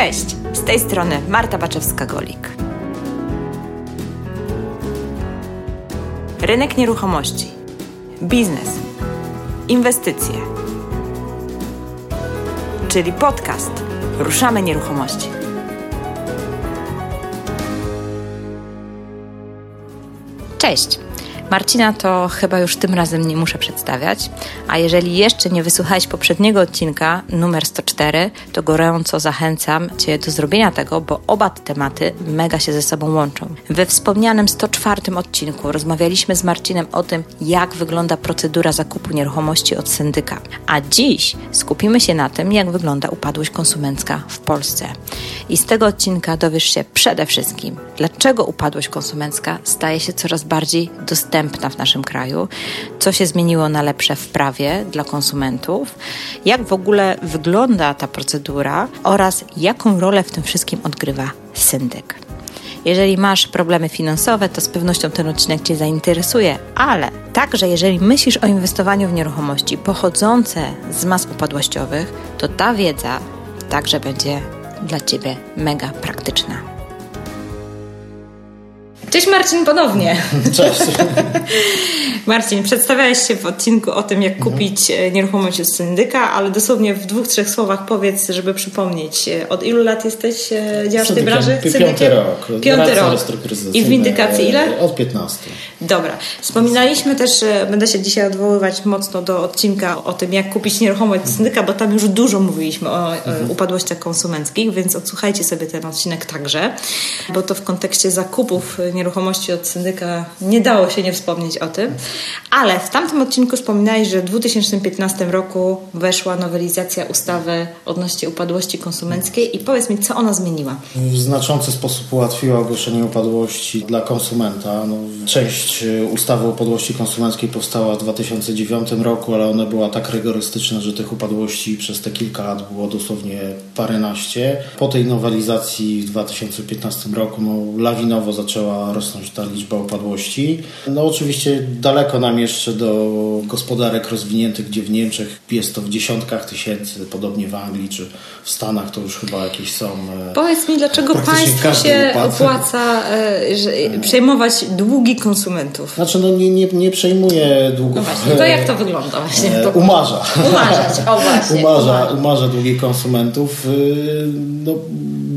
Cześć, z tej strony Marta Baczewska-Golik. Rynek nieruchomości, biznes, inwestycje, czyli podcast Ruszamy Nieruchomości. Cześć! Marcina to chyba już tym razem nie muszę przedstawiać, a jeżeli jeszcze nie wysłuchałeś poprzedniego odcinka, numer 104, to gorąco zachęcam Cię do zrobienia tego, bo oba te tematy mega się ze sobą łączą. We wspomnianym 104 odcinku rozmawialiśmy z Marcinem o tym, jak wygląda procedura zakupu nieruchomości od syndyka, a dziś skupimy się na tym, jak wygląda upadłość konsumencka w Polsce. I z tego odcinka dowiesz się przede wszystkim, dlaczego upadłość konsumencka staje się coraz bardziej dostępna dostępna w naszym kraju, co się zmieniło na lepsze w prawie dla konsumentów, jak w ogóle wygląda ta procedura oraz jaką rolę w tym wszystkim odgrywa syndyk. Jeżeli masz problemy finansowe, to z pewnością ten odcinek Cię zainteresuje, ale także jeżeli myślisz o inwestowaniu w nieruchomości pochodzące z mas upadłościowych, to ta wiedza także będzie dla Ciebie mega praktyczna. Cześć Marcin ponownie. Cześć. Marcin, przedstawiałeś się w odcinku o tym, jak mhm. kupić e, nieruchomość od syndyka, ale dosłownie w dwóch, trzech słowach powiedz, żeby przypomnieć. E, od ilu lat jesteś, e, działasz w tej branży? Piąty rok. Piąty rok. I w windykacji ile? Od 15. Dobra. Wspominaliśmy też, będę się dzisiaj odwoływać mocno do odcinka o tym, jak kupić nieruchomość od syndyka, bo tam już dużo mówiliśmy o mhm. upadłościach konsumenckich, więc odsłuchajcie sobie ten odcinek także, bo to w kontekście zakupów nieruchomości nieruchomości od syndyka nie dało się nie wspomnieć o tym. Ale w tamtym odcinku wspominałeś, że w 2015 roku weszła nowelizacja ustawy odnośnie upadłości konsumenckiej i powiedz mi, co ona zmieniła? W znaczący sposób ułatwiła ogłoszenie upadłości dla konsumenta. No, część ustawy o upadłości konsumenckiej powstała w 2009 roku, ale ona była tak rygorystyczna, że tych upadłości przez te kilka lat było dosłownie paręnaście. Po tej nowelizacji w 2015 roku no, lawinowo zaczęła rosnąć ta liczba upadłości. No oczywiście daleko nam jeszcze do gospodarek rozwiniętych, gdzie w Niemczech jest to w dziesiątkach tysięcy, podobnie w Anglii czy w Stanach to już chyba jakieś są. E, Powiedz mi, dlaczego państwu się opłaca e, że, przejmować długi konsumentów? Znaczy, no nie, nie, nie przejmuje długów. No właśnie, to jak to wygląda właśnie? E, umarza. Umarzać, o właśnie. Umarza, umarza długi konsumentów. No,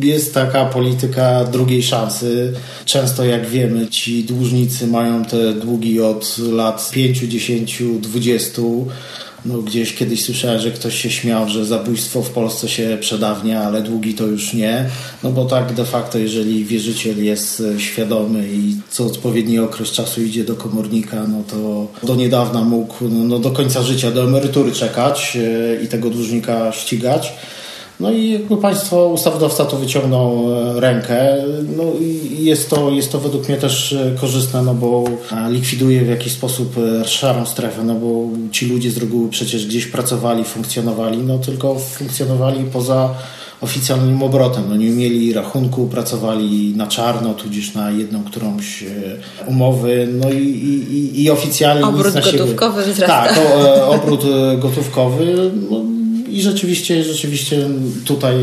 jest taka polityka drugiej szansy. Często, jak wiemy, ci dłużnicy mają te długi od lat 5, 10, 20. No, gdzieś kiedyś słyszałem, że ktoś się śmiał, że zabójstwo w Polsce się przedawnia, ale długi to już nie. No bo tak de facto, jeżeli wierzyciel jest świadomy i co odpowiedni okres czasu idzie do komornika, no to do niedawna mógł no, no do końca życia, do emerytury czekać e, i tego dłużnika ścigać. No i jakby państwo, ustawodawca to wyciągnął e, rękę. No i jest to, jest to według mnie też e, korzystne, no bo e, likwiduje w jakiś sposób szarą strefę, no bo ci ludzie z reguły przecież gdzieś pracowali, funkcjonowali, no tylko funkcjonowali poza oficjalnym obrotem. No nie mieli rachunku, pracowali na czarno, tudzież na jedną którąś umowy, no i, i, i oficjalnie obrót gotówkowy wzrasta. Tak, obrót gotówkowy. No, i rzeczywiście, rzeczywiście tutaj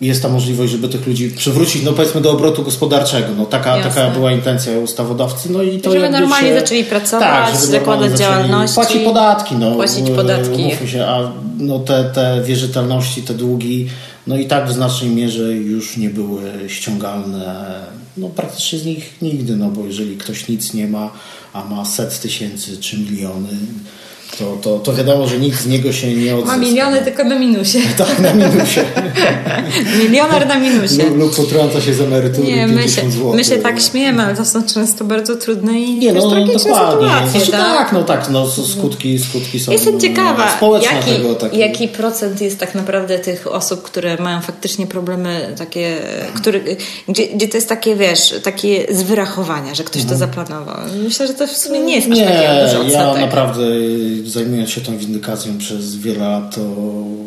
jest ta możliwość, żeby tych ludzi przywrócić, no powiedzmy, do obrotu gospodarczego. No, taka, taka była intencja ustawodawcy. No i to żeby normalnie się, zaczęli pracować, tak, zakładać działalność. Płacić podatki. No, płacić podatki. Się, a no, te, te wierzytelności, te długi, no i tak w znacznej mierze już nie były ściągalne. No praktycznie z nich nigdy, no bo jeżeli ktoś nic nie ma, a ma set tysięcy czy miliony, to, to, to wiadomo, że nikt z niego się nie odzyska. Ma miliony tylko na minusie. Tak, na minusie. Milioner na minusie. Lub, lub potrąca się z emerytury nie, my się, zł. my się tak śmiejemy, ale to są często bardzo trudne i nie, no, dokładnie. Znaczy, tak? tak, no tak, no skutki, skutki są Jestem ciekawa, jaki, tego, taki... jaki procent jest tak naprawdę tych osób, które mają faktycznie problemy takie, który, gdzie, gdzie to jest takie, wiesz, takie z wyrachowania, że ktoś mhm. to zaplanował. Myślę, że to w sumie nie jest aż nie, taki duży ja naprawdę zajmując się tą windykacją przez wiele lat, to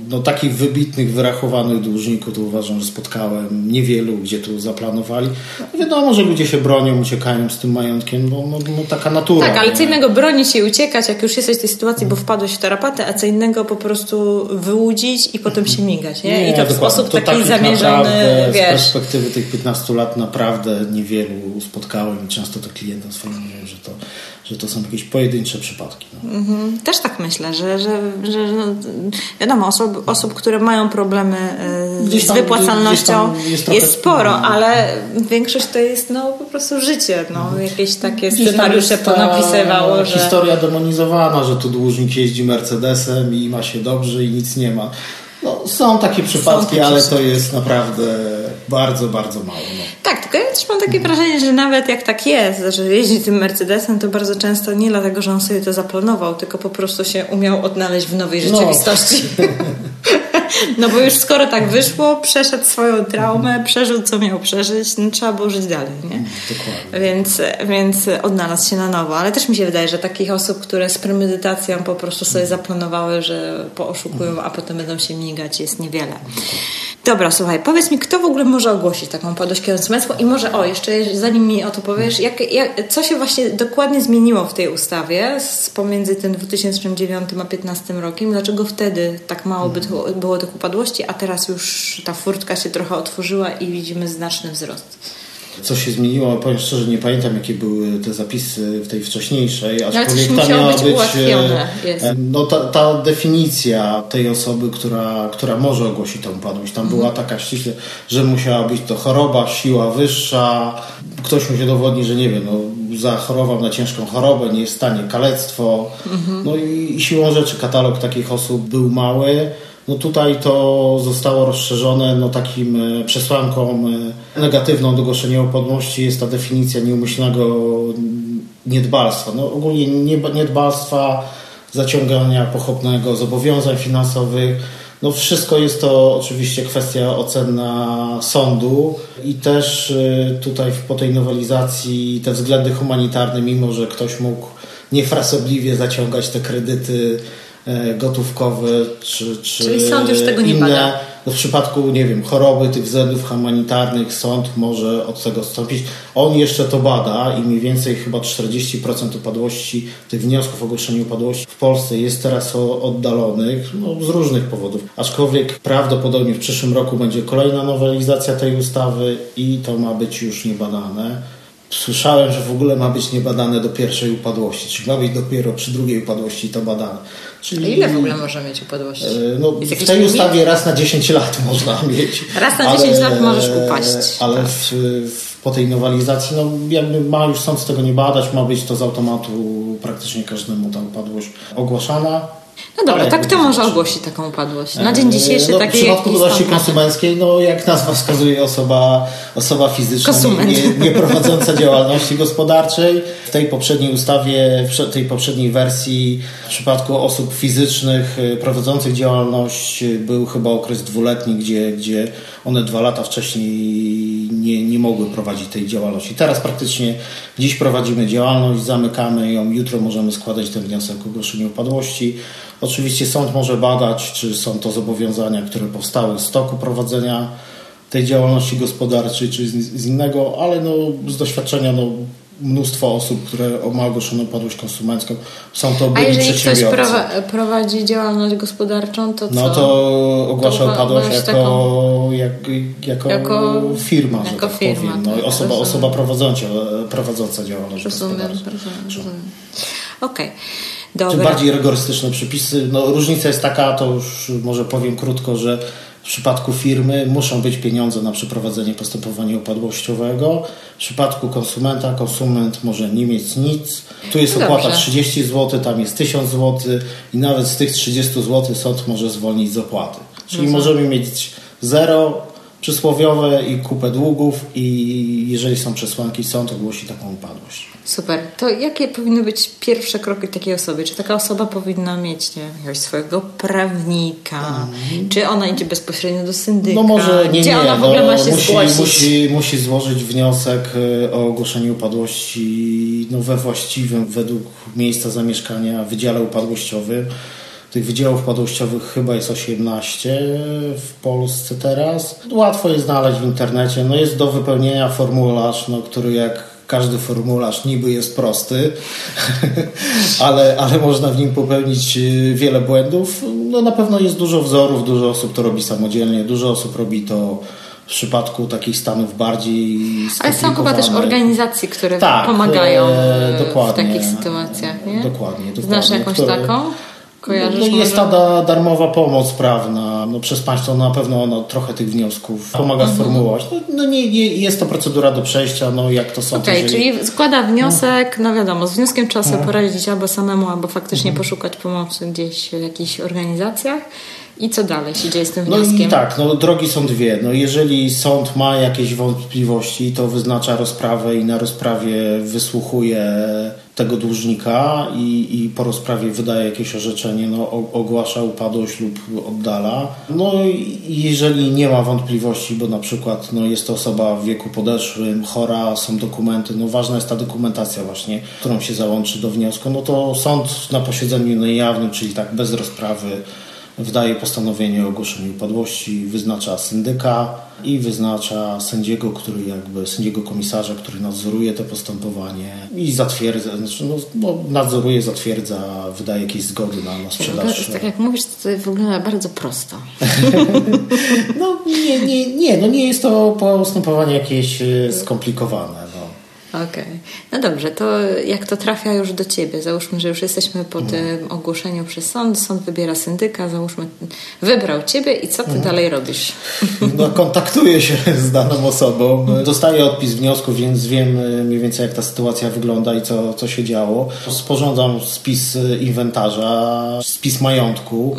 no, takich wybitnych, wyrachowanych dłużników to uważam, że spotkałem niewielu, gdzie tu zaplanowali. No, wiadomo, że ludzie się bronią, uciekają z tym majątkiem, no, no, no taka natura. Tak, ale co innego bronić się i uciekać, jak już jesteś w tej sytuacji, bo wpadłeś w tarapatę, a co innego po prostu wyłudzić i potem się migać, nie? Nie, I to w dokładnie. sposób to taki zamierzony, naprawdę Z wiesz. perspektywy tych 15 lat naprawdę niewielu spotkałem i często to klientom swoim mówię, że to, że to są jakieś pojedyncze przypadki. No. Mhm. Też tak myślę, że, że, że no, wiadomo, osób, osób, które mają problemy Gdzieś z tam- wypłacalnością jest jest, sporo, no. ale większość to jest no, po prostu życie. No, jakieś takie Gdzieś scenariusze ponapisywało, że... Historia demonizowana, że tu dłużnik jeździ Mercedesem i ma się dobrze i nic nie ma. No, są takie przypadki, takie ale to jest naprawdę bardzo, bardzo mało. No. Tak, tylko ja też mam takie wrażenie, że nawet jak tak jest, że jeździ tym Mercedesem, to bardzo często nie dlatego, że on sobie to zaplanował, tylko po prostu się umiał odnaleźć w nowej No. rzeczywistości. No bo już skoro tak wyszło, przeszedł swoją traumę, przeżył co miał przeżyć, no trzeba było żyć dalej, nie? Dokładnie. Więc, więc odnalazł się na nowo. Ale też mi się wydaje, że takich osób, które z premedytacją po prostu sobie zaplanowały, że pooszukują, a potem będą się migać, jest niewiele. Dobra, słuchaj, powiedz mi, kto w ogóle może ogłosić taką upadłość konsumencką i może, o, jeszcze zanim mi o to powiesz, jak, jak, co się właśnie dokładnie zmieniło w tej ustawie z, pomiędzy tym 2009 a 2015 rokiem? Dlaczego wtedy tak mało by było, było tych upadłości, a teraz już ta furtka się trochę otworzyła i widzimy znaczny wzrost? Co się zmieniło? Powiem szczerze, nie pamiętam jakie były te zapisy w tej wcześniejszej, aczkolwiek musiało miała być być e, no ta, ta definicja tej osoby, która, która może ogłosić tą upadłość, tam była taka ściśle, że musiała być to choroba, siła wyższa, ktoś mu się dowodni, że nie wiem, no, zachorował na ciężką chorobę, nie jest w stanie, kalectwo, no i, i siłą rzeczy katalog takich osób był mały. No tutaj to zostało rozszerzone no takim e, przesłanką e, negatywną do głoszenia upadłości jest ta definicja nieumyślnego niedbalstwa. No ogólnie niedbalstwa, zaciągania pochopnego zobowiązań finansowych. No wszystko jest to oczywiście kwestia ocenna sądu i też e, tutaj po tej nowelizacji te względy humanitarne, mimo że ktoś mógł niefrasobliwie zaciągać te kredyty e, gotówkowe czy, czy Czyli sąd już tego nie inne. bada. No w przypadku, nie wiem, choroby tych względów humanitarnych sąd może od tego odstąpić. On jeszcze to bada i mniej więcej chyba 40% upadłości, tych wniosków o ogłoszenie upadłości w Polsce jest teraz oddalonych no, z różnych powodów. Aczkolwiek prawdopodobnie w przyszłym roku będzie kolejna nowelizacja tej ustawy i to ma być już niebadane. Słyszałem, że w ogóle ma być niebadane do pierwszej upadłości, czyli ma być dopiero przy drugiej upadłości to badane. A Czyli ile w ogóle może mieć upadłości? E, No, w tej limit? ustawie raz na 10 lat można mieć. Raz na 10 lat możesz upaść, Ale tak. w, w, po tej nowelizacji, no jakby ma już sąd z tego nie badać, ma być to z automatu praktycznie każdemu ta upadłość ogłaszana. No dobra, tak to może znaczy? ogłosić taką upadłość? Na dzień dzisiejszy no, taki W przypadku upadłości konsumenckiej, no jak nazwa wskazuje, osoba, osoba fizyczna nie, nie, prowadząca działalności gospodarczej. W tej poprzedniej ustawie, w tej poprzedniej wersji w przypadku osób fizycznych y, prowadzących działalność y, był chyba okres dwuletni, gdzie, gdzie one dwa lata wcześniej nie, nie mogły prowadzić tej działalności. Teraz praktycznie dziś prowadzimy działalność, zamykamy ją, jutro możemy składać ten wniosek o ogłoszenie upadłości. Oczywiście sąd może badać, czy są to zobowiązania, które powstały z toku prowadzenia tej działalności gospodarczej, czy z, innego, ale no, z doświadczenia no, mnóstwo osób, które ma ogłoszoną upadłość konsumencką, są to A byli jeżeli ktoś przedsiębiorcy. prowa- prowadzi działalność gospodarczą, to co? No to ogłasza To upadłość jako, taką- jak, jako, Jako- firma, że jako tak firma, powiem. No, tak, osoba, rozumiem. osoba prowadząca, prowadząca działalność Rozumiem, gospodarczą. rozumiem. Okej, Czy dobra. bardziej rygorystyczne przepisy. No, różnica jest taka, to już może powiem krótko, że w przypadku firmy muszą być pieniądze na przeprowadzenie postępowania upadłościowego. W przypadku konsumenta, konsument może nie mieć nic. Tu jest No opłata dobrze. 30 zł, tam jest 1000 zł i nawet z tych 30 zł sąd może zwolnić z opłaty. Czyli możemy mieć zero przysłowiowe i kupę długów i jeżeli są przesłanki, sąd ogłosi taką upadłość. Super. To jakie powinny być pierwsze kroki takiej osoby? Czy taka osoba powinna mieć nie, jakiegoś swojego prawnika? Mm. Czy ona idzie bezpośrednio do syndyka? No może nie, Gdzie nie. ona w ogóle no, ma się musi, zgłosić? Musi, musi złożyć wniosek y, o ogłoszenie upadłości no, we właściwym według miejsca zamieszkania wydziale upadłościowym. Tych wydziałów upadłościowych chyba jest 18 w Polsce teraz. Łatwo jest znaleźć w internecie. No jest do wypełnienia formularz, no, który jak każdy formularz niby jest prosty, ale, ale można w nim popełnić y, wiele błędów. No na pewno jest dużo wzorów, dużo osób to robi samodzielnie, dużo osób robi to w przypadku takich stanów bardziej Ale są chyba też organizacje, które tak, pomagają e, w takich sytuacjach, nie? Dokładnie. dokładnie Znasz jakąś które, taką? Kojarzysz no, jest może? ta darmowa pomoc prawna. No, przez państwo na pewno no, trochę tych wniosków pomaga Mhm. sformułować. No, no nie, nie, jest to procedura do przejścia, no jak to są. Okej, jeżeli- czyli składa wniosek, no wiadomo, z wnioskiem trzeba Mhm. sobie poradzić albo samemu, albo faktycznie poszukać pomocy gdzieś w jakichś organizacjach. I co dalej się dzieje z tym No wnioskiem? i tak, no drogi są dwie. No jeżeli sąd ma jakieś wątpliwości, to wyznacza rozprawę i na rozprawie wysłuchuje tego dłużnika i, i po rozprawie wydaje jakieś orzeczenie, no, ogłasza upadłość lub oddala. No i jeżeli nie ma wątpliwości, bo na przykład no, jest to osoba w wieku podeszłym, chora, są dokumenty, no ważna jest ta dokumentacja właśnie, którą się załączy do wniosku, no to sąd na posiedzeniu niejawnym, czyli tak bez rozprawy, wydaje postanowienie o ogłoszeniu upadłości, wyznacza syndyka i wyznacza sędziego, który jakby sędziego komisarza, który nadzoruje to postępowanie i zatwierdza, znaczy no, no, nadzoruje, zatwierdza, wydaje jakieś zgody na, na sprzedaż. Tak jak mówisz, to wygląda bardzo prosto. No nie, nie, nie, no nie jest to postępowanie jakieś e, skomplikowane. No. Okej. No dobrze, to jak to trafia już do ciebie? Załóżmy, że już jesteśmy po tym ogłoszeniu przez sąd, sąd wybiera syndyka, załóżmy, wybrał ciebie i co ty dalej robisz? No, kontaktuję się z daną osobą, dostaję odpis wniosku, więc wiem e, mniej więcej jak ta sytuacja wygląda i co, co się działo. Sporządzam spis e, inwentarza, spis majątku,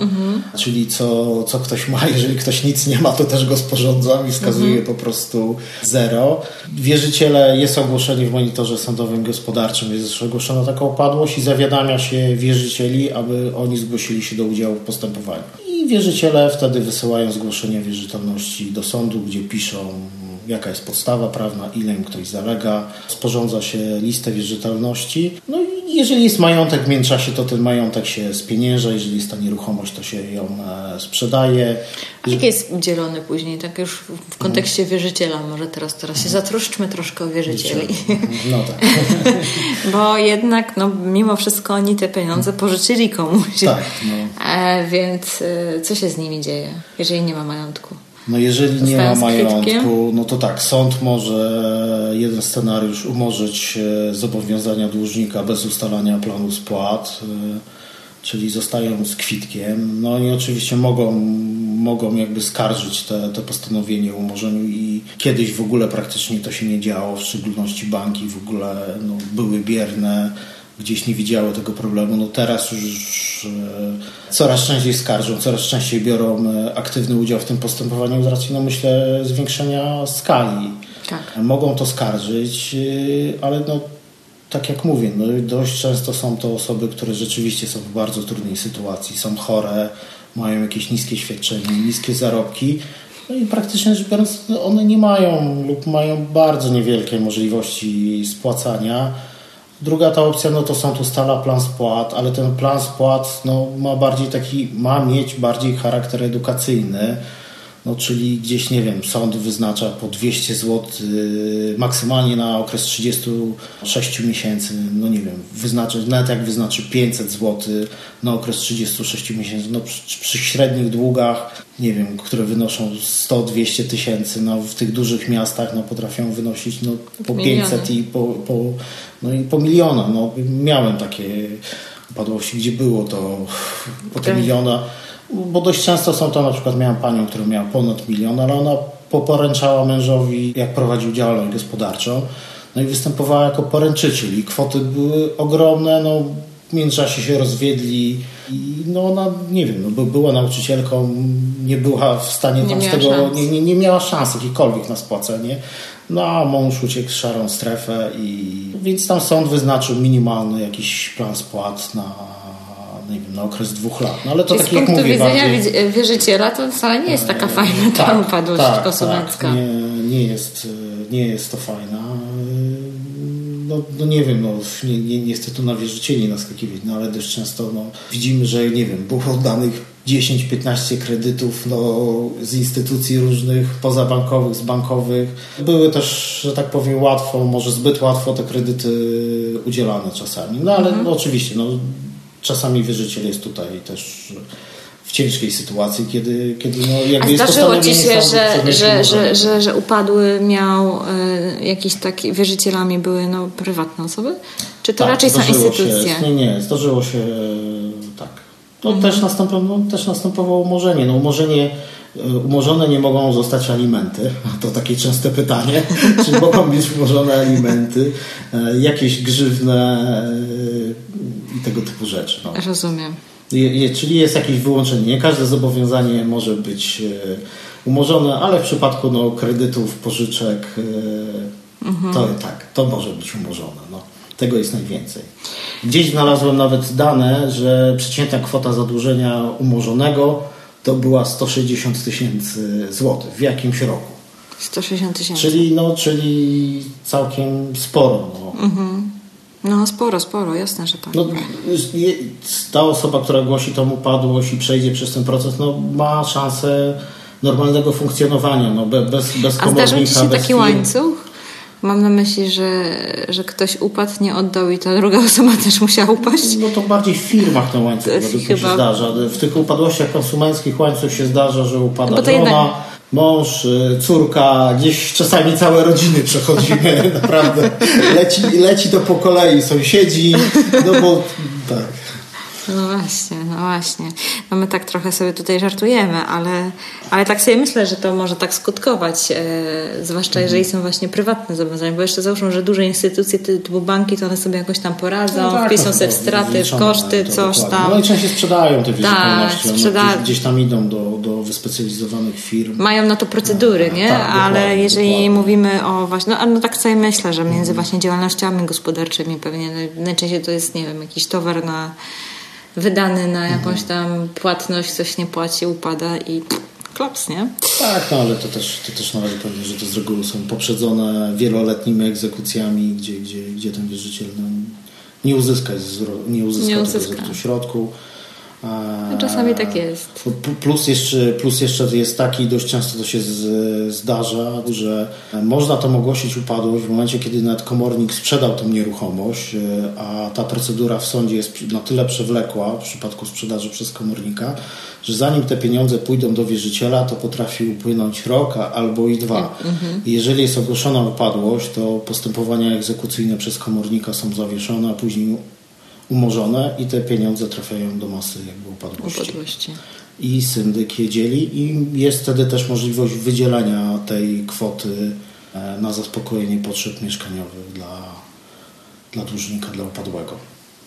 czyli co, co ktoś ma. Jeżeli ktoś nic nie ma, to też go sporządzam i wskazuję po prostu zero. Wierzyciele, jest ogłoszenie w monitorze sądowym gospodarczym, jest ogłoszona taka upadłość i zawiadamia się wierzycieli, aby oni zgłosili się do udziału w postępowaniu. I wierzyciele wtedy wysyłają zgłoszenie wierzytelności do sądu, gdzie piszą jaka jest podstawa prawna, ile im ktoś zalega. Sporządza się listę wierzytelności. No i jeżeli jest majątek w międzyczasie, to ten majątek się spienięża. Jeżeli jest ta nieruchomość, to się ją e, sprzedaje. A jak jest dzielony później, tak już w kontekście wierzyciela, może teraz, teraz się zatroszczmy troszkę o wierzycieli. No tak. Bo jednak, no, mimo wszystko oni te pieniądze pożyczyli komuś. Tak, no. E, więc e, co się z nimi dzieje, jeżeli nie ma majątku? No jeżeli nie ma majątku, no to tak, sąd może jeden scenariusz umorzyć e, zobowiązania dłużnika bez ustalania planu spłat, e, czyli zostają z kwitkiem. No i oczywiście mogą, mogą jakby skarżyć te, te postanowienie o umorzeniu i kiedyś w ogóle praktycznie to się nie działo, w szczególności banki w ogóle no, były bierne, gdzieś nie widziały tego problemu. No teraz już e, coraz częściej skarżą, coraz częściej biorą e, aktywny udział w tym postępowaniu z racji, no myślę, zwiększenia skali. Tak. Mogą to skarżyć, yy, ale no, tak jak mówię, no, dość często są to osoby, które rzeczywiście są w bardzo trudnej sytuacji, są chore, mają jakieś niskie świadczenie, niskie zarobki. No i praktycznie rzecz biorąc, one nie mają lub mają bardzo niewielkie możliwości spłacania. Druga ta opcja, no to sąd ustala plan spłat, ale ten plan spłat no, ma bardziej taki, ma mieć bardziej charakter edukacyjny. No, czyli gdzieś, nie wiem, sąd wyznacza po 200 zł yy, maksymalnie na okres 36 miesięcy, no nie wiem, wyznaczy, nawet jak wyznaczy 500 zł na okres 36 miesięcy, no przy, przy średnich długach, nie wiem, które wynoszą 100-200 tysięcy, no w tych dużych miastach, no potrafią wynosić no, po Miliony. 500 i po, po, no, i po miliona, no miałem takie upadłości, gdzie było to po te Tak. miliona. Bo dość często są to, na przykład miałam panią, która miała ponad milion, ale ona poporęczała mężowi, jak prowadził działalność gospodarczą, no i występowała jako poręczyciel i kwoty były ogromne, no w międzyczasie się rozwiedli i no ona, nie wiem, no, była nauczycielką, nie była w stanie nie tam z tego, nie, nie, nie miała szans jakiejkolwiek na spłacenie. No a mąż uciekł w szarą strefę i więc tam sąd wyznaczył minimalny jakiś plan spłat na nie wiem, na okres dwóch lat. No ale to tak z jak punktu mówię, widzenia bardziej... wierzyciela to wcale nie jest taka fajna ta tak, upadłość tak, konsumencka. Tak, nie, nie, jest, nie jest to fajna. No, no nie wiem, no, nie, nie, nie chcę tu na wierzycieli naskakiwać, no ale dość często no, widzimy, że nie wiem, było oddanych 10-15 kredytów no, z instytucji różnych, pozabankowych, z bankowych. Były też, że tak powiem, łatwo, może zbyt łatwo te kredyty udzielane czasami. No ale Mhm. no, oczywiście, no, czasami wierzyciel jest tutaj też w ciężkiej sytuacji, kiedy, kiedy no, jakby A jest zdarzyło ci się, że, że, że, że, że upadły miał y, jakiś taki, wierzycielami były no, prywatne osoby? Czy to Tak, raczej są instytucje? Się, nie, nie, zdarzyło się tak. To też, następowało, no, też następowało umorzenie. No, umorzenie e, Umorzone nie mogą zostać alimenty. To takie częste pytanie. Czy mogą być umorzone alimenty, e, jakieś grzywne e, i tego typu rzeczy. No. Rozumiem. Je, czyli jest jakieś wyłączenie. Nie każde zobowiązanie może być e, umorzone, ale w przypadku no, kredytów, pożyczek, e, to tak, to może być umorzone. No. Tego jest najwięcej. Gdzieś znalazłem nawet dane, że przeciętna kwota zadłużenia umorzonego to była 160 tysięcy złotych w jakimś roku. 160 tysięcy. Czyli, no, czyli całkiem sporo. No. No sporo, sporo, jasne, że tak. No, ta osoba, która głosi tą upadłość i przejdzie przez ten proces, no, ma szansę normalnego funkcjonowania. No, be- bez, bez A zdarzył ci komornika, się taki łańcuch? Mam na myśli, że, że ktoś upadł, nie oddał i ta druga osoba też musiała upaść. No to bardziej w firmach ten łańcuch To chyba- się zdarza. W tych upadłościach konsumenckich łańcuch się zdarza, że upada No żona, jednak- mąż, y, córka, gdzieś czasami całe rodziny przechodzimy, naprawdę. Leci, leci to po kolei, sąsiedzi, no bo tak. No właśnie, no właśnie. No my tak trochę sobie tutaj żartujemy, ale, ale tak sobie myślę, że to może tak skutkować, e, zwłaszcza jeżeli są właśnie prywatne zobowiązania, bo jeszcze załóżmy, że duże instytucje ty- typu banki, to one sobie jakoś tam poradzą, tak, wpisą no, sobie w straty, w wyliczone koszty, coś dokładnie. tam. No i częściej sprzedają te wierzytelności. one sprzeda- gdzieś, gdzieś tam idą do, do wyspecjalizowanych firm. Mają na to procedury, nie? Tak, ale jeżeli dokładnie. mówimy o właśnie, no, no tak sobie myślę, że między właśnie działalnościami gospodarczymi pewnie naj- najczęściej to jest, nie wiem, jakiś towar na wydany na jakąś tam płatność, coś nie płaci, upada i klops, nie? Tak, no ale to też, to też należy powiedzieć, że to z reguły są poprzedzone wieloletnimi egzekucjami, gdzie, gdzie, gdzie ten wierzyciel no, nie uzyska, nie uzyska, Nie tego uzyska. zwrotu środku. No, czasami tak jest. Plus jeszcze, plus jeszcze jest taki, dość często to się z, zdarza, że można tam ogłosić upadłość w momencie, kiedy nawet komornik sprzedał tą nieruchomość, e, a ta procedura w sądzie jest na tyle przewlekła w przypadku sprzedaży przez komornika, że zanim te pieniądze pójdą do wierzyciela, to potrafi upłynąć rok albo i dwa. I Jeżeli jest ogłoszona upadłość, to postępowania egzekucyjne przez komornika są zawieszone, a później umorzone i te pieniądze trafiają do masy jakby upadłości. Upadłości. I syndyk je dzieli i jest wtedy też możliwość wydzielenia tej kwoty e, na zaspokojenie potrzeb mieszkaniowych dla, dla dłużnika, dla upadłego.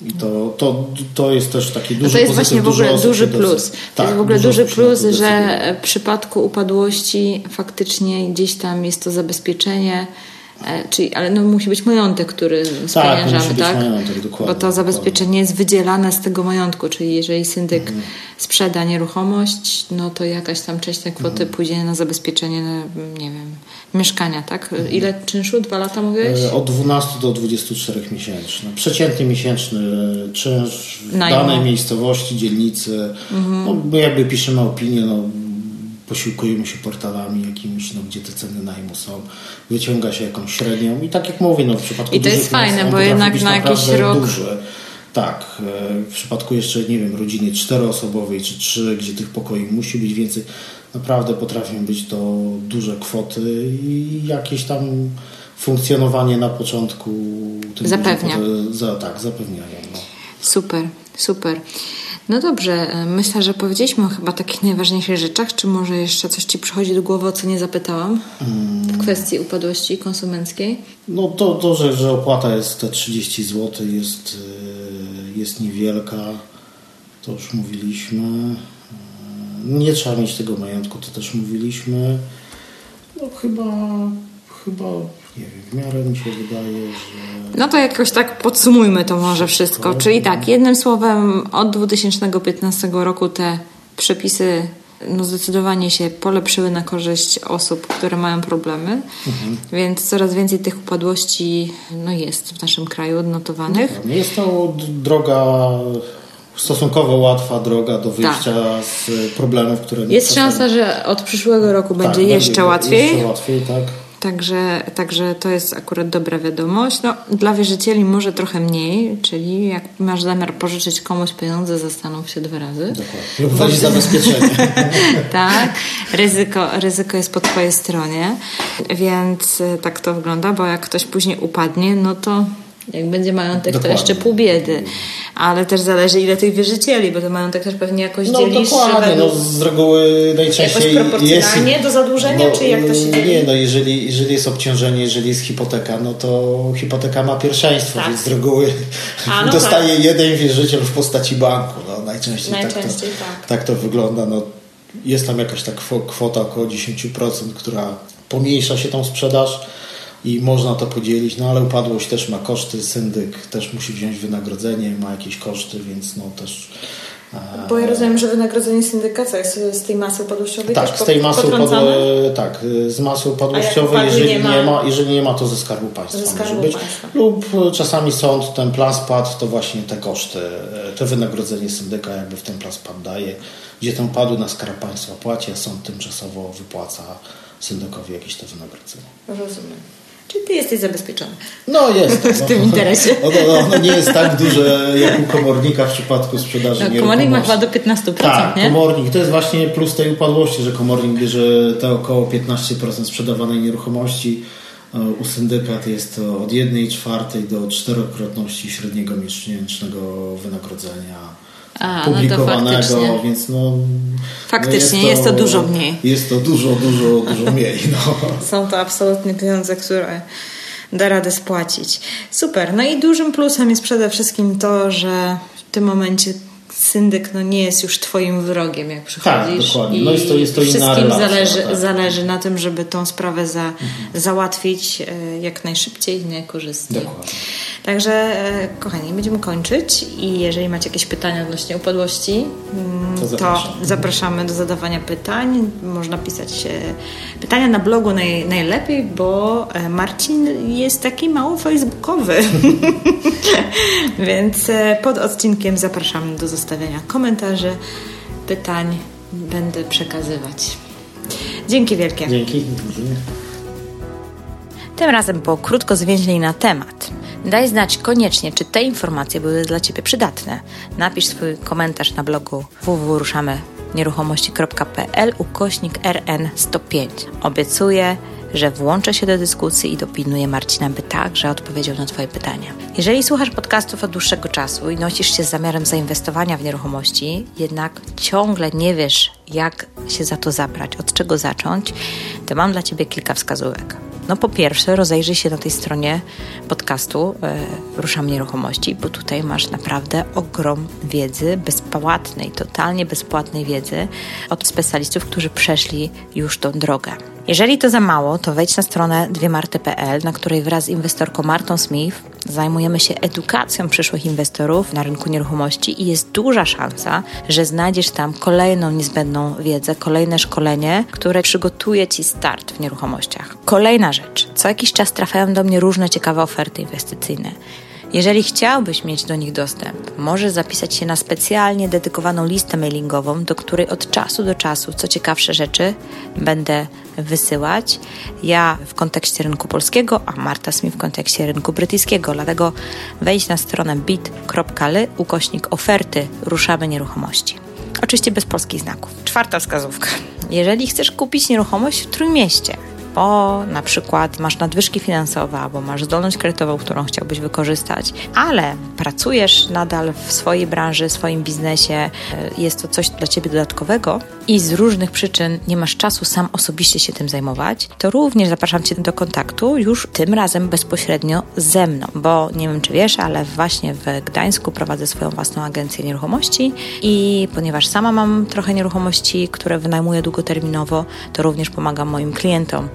I to, to, to jest też taki No duży to jest pozytyw, właśnie w ogóle duży plus. decyd- to Tak, jest w ogóle duży plus, że w przypadku upadłości faktycznie gdzieś tam jest to zabezpieczenie, czyli, ale no musi być majątek, który musi spieniężamy, być tak? majątek, dokładnie, Bo to zabezpieczenie jest wydzielane z tego majątku, czyli jeżeli syndyk Mhm. sprzeda nieruchomość, no to jakaś tam część tej kwoty Mhm. pójdzie na zabezpieczenie, nie wiem, mieszkania, tak? Ile czynszu? Dwa lata mówiłeś? E, Od 12 do 24 miesięczny. Przeciętny miesięczny czynsz w danej miejscowości, dzielnicy. Mhm. No, my jakby piszemy opinię, no, posiłkujemy się portalami jakimiś, no, gdzie te ceny najmu są. Wyciąga się jakąś średnią i tak jak mówię, no, w przypadku I to jest fajne, bo jednak na jakiś rok- Duży. Tak, e, w przypadku jeszcze, nie wiem, rodziny czteroosobowej czy trzy, gdzie tych pokoi musi być więcej, naprawdę potrafią być to duże kwoty i jakieś tam funkcjonowanie na początku Zapewnia. Za, tak, zapewniają. No. Super, super. No dobrze, e, myślę, że powiedzieliśmy o chyba takich najważniejszych rzeczach. Czy może jeszcze coś Ci przychodzi do głowy, o co nie zapytałam w kwestii upadłości konsumenckiej? No to, to że, że opłata jest te 30 zł jest, y, jest niewielka, to już mówiliśmy. Nie trzeba mieć tego majątku, to też mówiliśmy. No chyba, chyba, nie wiem, w miarę mi się wydaje, że... No to jakoś tak podsumujmy to może wszystko. Czyli tak, jednym słowem od 2015 roku te przepisy no zdecydowanie się polepszyły na korzyść osób, które mają problemy, mhm. więc coraz więcej tych upadłości no, jest w naszym kraju odnotowanych. No, jest to droga stosunkowo łatwa droga do wyjścia tak. z problemów, które... Jest szansa, że od przyszłego roku tak, będzie jeszcze będzie łatwiej. Jeszcze łatwiej, tak. Także, także to jest akurat dobra wiadomość. No, dla wierzycieli może trochę mniej, czyli jak masz zamiar pożyczyć komuś pieniądze, zastanów się dwa razy. Dokładnie. Lub zabezpieczenie. tak, ryzyko, ryzyko jest po twojej stronie, więc e, tak to wygląda, bo jak ktoś później upadnie, no to jak będzie majątek, dokładnie. to jeszcze pół biedy. Ale też zależy, ile tych wierzycieli, bo ten majątek też pewnie jakoś no, dzielisz. Dokładnie, no z reguły najczęściej jakoś proporcjonalnie jest, do zadłużenia, no, czy jak to się dzieje? Nie, no jeżeli, jeżeli jest obciążenie, jeżeli jest hipoteka, no to hipoteka ma pierwszeństwo, tak. więc z reguły A, no dostaje tak. jeden wierzyciel w postaci banku. No, najczęściej, najczęściej tak, to, tak. tak to wygląda. No, jest tam jakaś ta kwota około 10%, która pomniejsza się tą sprzedaż i można to podzielić, no ale upadłość też ma koszty, syndyk też musi wziąć wynagrodzenie, ma jakieś koszty, więc no też... E, Bo ja rozumiem, że wynagrodzenie syndyka co jest z tej masy upadłościowej Tak, z tej masy upadłościowej, tak, z masy upadłościowej, jeżeli nie, ma... nie ma, jeżeli nie ma, to ze Skarbu Państwa ze skarbu może być. Państwa. Lub czasami sąd ten plan spadł, to właśnie te koszty, te wynagrodzenie syndyka jakby w ten plan spadł daje, gdzie ten padł na Skarb Państwa płaci, a sąd tymczasowo wypłaca syndykowi jakieś to wynagrodzenie. Rozumiem. Czyli ty jesteś zabezpieczony. No jest. w no. tym interesie. Ono, ono, nie jest tak duże jak u komornika w przypadku sprzedaży no, Komornik ma chyba do 15%, tak, nie? komornik. To jest właśnie plus tej upadłości, że komornik bierze te około 15% sprzedawanej nieruchomości. E, u syndykat jest to od 1 czwartej do czterokrotności średniego miesięcznego wynagrodzenia a, publikowanego, no więc no... Faktycznie no jest, to, jest, to, dużo mniej. Jest to dużo, dużo, dużo mniej. No. Są to absolutnie pieniądze, które da radę spłacić. Super. No i dużym plusem jest przede wszystkim to, że w tym momencie syndyk no, nie jest już twoim wrogiem, jak przychodzisz. Tak, dokładnie. No jest to, jest to wszystkim relacja, zależy, tak. zależy na tym, żeby tą sprawę za, mhm. załatwić e, jak najszybciej i najkorzystniej. Dokładnie. Także, e, kochani, będziemy kończyć i jeżeli macie jakieś pytania odnośnie upadłości, mm, to, to zapraszamy do zadawania pytań. Można pisać e, pytania na blogu naj, najlepiej, bo e, Marcin jest taki mało facebookowy. Więc pod odcinkiem zapraszamy do zostawiania komentarzy, pytań. Będę przekazywać. Dzięki wielkie. Dzięki. Tym razem było krótko zwięźlej na temat. Daj znać koniecznie, czy te informacje były dla Ciebie przydatne. Napisz swój komentarz na blogu www.ruszamy.nieruchomości.pl ukośnik RN105. Obiecuję, że włączę się do dyskusji i dopilnuję Marcina, by także odpowiedział na Twoje pytania. Jeżeli słuchasz podcastów od dłuższego czasu i nosisz się z zamiarem zainwestowania w nieruchomości, jednak ciągle nie wiesz, jak się za to zabrać, od czego zacząć, to mam dla Ciebie kilka wskazówek. No po pierwsze rozejrzyj się na tej stronie podcastu e, Ruszam Nieruchomości, bo tutaj masz naprawdę ogrom wiedzy bezpłatnej, totalnie bezpłatnej wiedzy od specjalistów, którzy przeszli już tą drogę. Jeżeli to za mało, to wejdź na stronę dwiemarty.pl, na której wraz z inwestorką Martą Smith zajmujemy się edukacją przyszłych inwestorów na rynku nieruchomości i jest duża szansa, że znajdziesz tam kolejną niezbędną wiedzę, kolejne szkolenie, które przygotuje Ci start w nieruchomościach. Kolejna rzecz. Co jakiś czas trafiają do mnie różne ciekawe oferty inwestycyjne. Jeżeli chciałbyś mieć do nich dostęp, możesz zapisać się na specjalnie dedykowaną listę mailingową, do której od czasu do czasu co ciekawsze rzeczy będę wysyłać. Ja w kontekście rynku polskiego, a Marta Smith w kontekście rynku brytyjskiego. Dlatego wejdź na stronę bit.ly ukośnik oferty Ruszamy Nieruchomości. Oczywiście bez polskich znaków. Czwarta wskazówka. Jeżeli chcesz kupić nieruchomość w Trójmieście, bo na przykład masz nadwyżki finansowe albo masz zdolność kredytową, którą chciałbyś wykorzystać, ale pracujesz nadal w swojej branży, swoim biznesie, e, jest to coś dla ciebie dodatkowego i z różnych przyczyn nie masz czasu sam osobiście się tym zajmować, to również zapraszam cię do kontaktu już tym razem bezpośrednio ze mną, bo nie wiem czy wiesz, ale właśnie w Gdańsku prowadzę swoją własną agencję nieruchomości i ponieważ sama mam trochę nieruchomości, które wynajmuję długoterminowo, to również pomagam moim klientom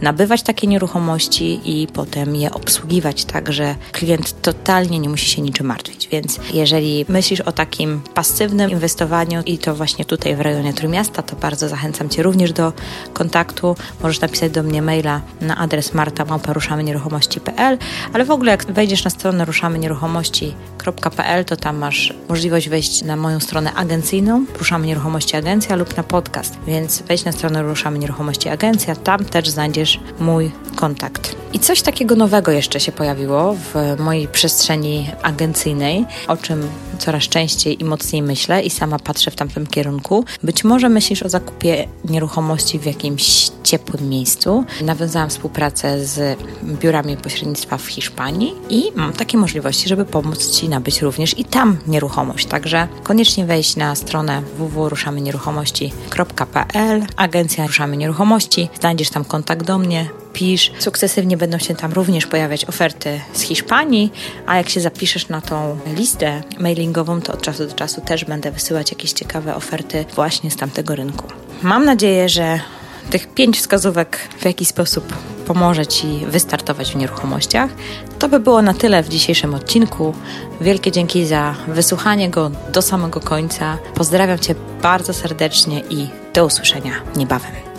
nabywać takie nieruchomości i potem je obsługiwać tak, że klient totalnie nie musi się niczym martwić. Więc jeżeli myślisz o takim pasywnym inwestowaniu i to właśnie tutaj w rejonie Trójmiasta, to bardzo zachęcam Cię również do kontaktu. Możesz napisać do mnie maila na adres marta.ruszamynieruchomości.pl ale w ogóle jak wejdziesz na stronę ruszamynieruchomości.pl to tam masz możliwość wejść na moją stronę agencyjną Ruszamy Nieruchomości Agencja lub na podcast. Więc wejdź na stronę Ruszamy Nieruchomości Agencja, tam też znajdziesz mój kontakt. I coś takiego nowego jeszcze się pojawiło w mojej przestrzeni agencyjnej, o czym coraz częściej i mocniej myślę i sama patrzę w tamtym kierunku. Być może myślisz o zakupie nieruchomości w jakimś ciepłym miejscu. Nawiązałam współpracę z biurami pośrednictwa w Hiszpanii i mam takie możliwości, żeby pomóc Ci nabyć również i tam nieruchomość. Także koniecznie wejść na stronę www.ruszamynieruchomości.pl Agencja Ruszamy Nieruchomości. Znajdziesz tam kontakt do mnie, pisz. Sukcesywnie będą się tam również pojawiać oferty z Hiszpanii, a jak się zapiszesz na tą listę mailingową, to od czasu do czasu też będę wysyłać jakieś ciekawe oferty właśnie z tamtego rynku. Mam nadzieję, że tych pięć wskazówek w jakiś sposób pomoże Ci wystartować w nieruchomościach. To by było na tyle w dzisiejszym odcinku. Wielkie dzięki za wysłuchanie go do samego końca. Pozdrawiam Cię bardzo serdecznie i do usłyszenia niebawem.